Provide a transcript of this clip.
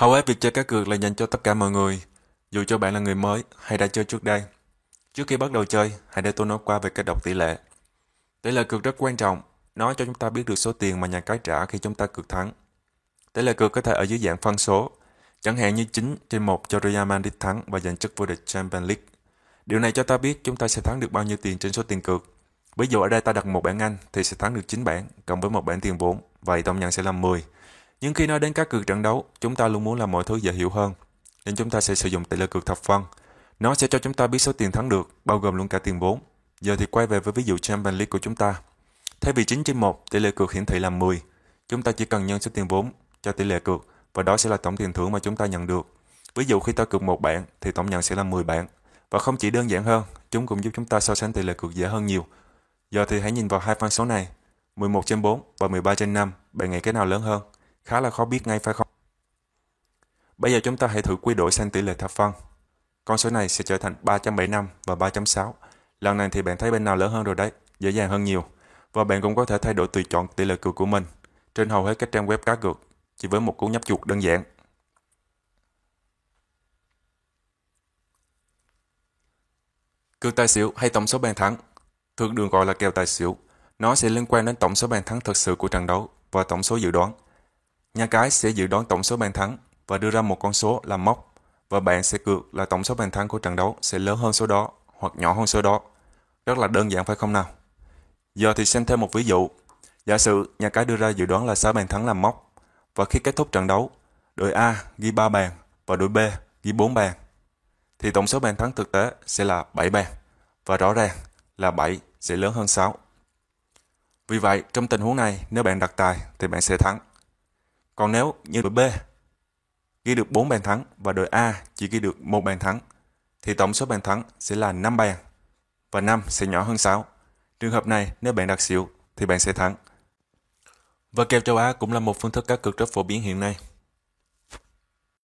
Hầu hết việc chơi cá cược là dành cho tất cả mọi người, dù cho bạn là người mới hay đã chơi trước đây. Trước khi bắt đầu chơi, hãy để tôi nói qua về cách đọc tỷ lệ. Tỷ lệ cược rất quan trọng, nó cho chúng ta biết được số tiền mà nhà cái trả khi chúng ta cược thắng. Tỷ lệ cược có thể ở dưới dạng phân số, chẳng hạn như 9 trên 1 cho Real Madrid thắng và giành chức vô địch Champions League. Điều này cho ta biết chúng ta sẽ thắng được bao nhiêu tiền trên số tiền cược. Ví dụ ở đây ta đặt một bảng Anh thì sẽ thắng được 9 bảng cộng với một bảng tiền vốn, vậy tổng nhận sẽ là 10. Nhưng khi nói đến các cược trận đấu, chúng ta luôn muốn làm mọi thứ dễ hiểu hơn, nên chúng ta sẽ sử dụng tỷ lệ cược thập phân. Nó sẽ cho chúng ta biết số tiền thắng được, bao gồm luôn cả tiền vốn. Giờ thì quay về với ví dụ Champions League của chúng ta. Thay vì 9 trên 1, tỷ lệ cược hiển thị là 10. Chúng ta chỉ cần nhân số tiền vốn cho tỷ lệ cược và đó sẽ là tổng tiền thưởng mà chúng ta nhận được. Ví dụ khi ta cược một bảng thì tổng nhận sẽ là 10 bảng. Và không chỉ đơn giản hơn, chúng cũng giúp chúng ta so sánh tỷ lệ cược dễ hơn nhiều. Giờ thì hãy nhìn vào hai phân số này, 11 trên 4 và 13 trên 5, bạn nghĩ cái nào lớn hơn? Khá là khó biết ngay phải không? Bây giờ chúng ta hãy thử quy đổi sang tỷ lệ thập phân. Con số này sẽ trở thành 3.75 và 3.6. Lần này thì bạn thấy bên nào lớn hơn rồi đấy, dễ dàng hơn nhiều. Và bạn cũng có thể thay đổi tùy chọn tỷ lệ cược của mình trên hầu hết các trang web cá cược chỉ với một cú nhấp chuột đơn giản. Cược tài xỉu hay tổng số bàn thắng thường được gọi là kèo tài xỉu. Nó sẽ liên quan đến tổng số bàn thắng thực sự của trận đấu và tổng số dự đoán. Nhà cái sẽ dự đoán tổng số bàn thắng và đưa ra một con số làm mốc và bạn sẽ cược là tổng số bàn thắng của trận đấu sẽ lớn hơn số đó hoặc nhỏ hơn số đó. Rất là đơn giản phải không nào? Giờ thì xem thêm một ví dụ. Giả sử nhà cái đưa ra dự đoán là 6 bàn thắng làm mốc và khi kết thúc trận đấu, đội A ghi 3 bàn và đội B ghi 4 bàn thì tổng số bàn thắng thực tế sẽ là 7 bàn và rõ ràng là 7 sẽ lớn hơn 6. Vì vậy, trong tình huống này, nếu bạn đặt tài thì bạn sẽ thắng. Còn nếu như đội B ghi được 4 bàn thắng và đội A chỉ ghi được một bàn thắng, thì tổng số bàn thắng sẽ là 5 bàn và 5 sẽ nhỏ hơn 6. Trường hợp này, nếu bạn đặt xỉu thì bạn sẽ thắng. Và kèo châu Á cũng là một phương thức cá cược rất phổ biến hiện nay.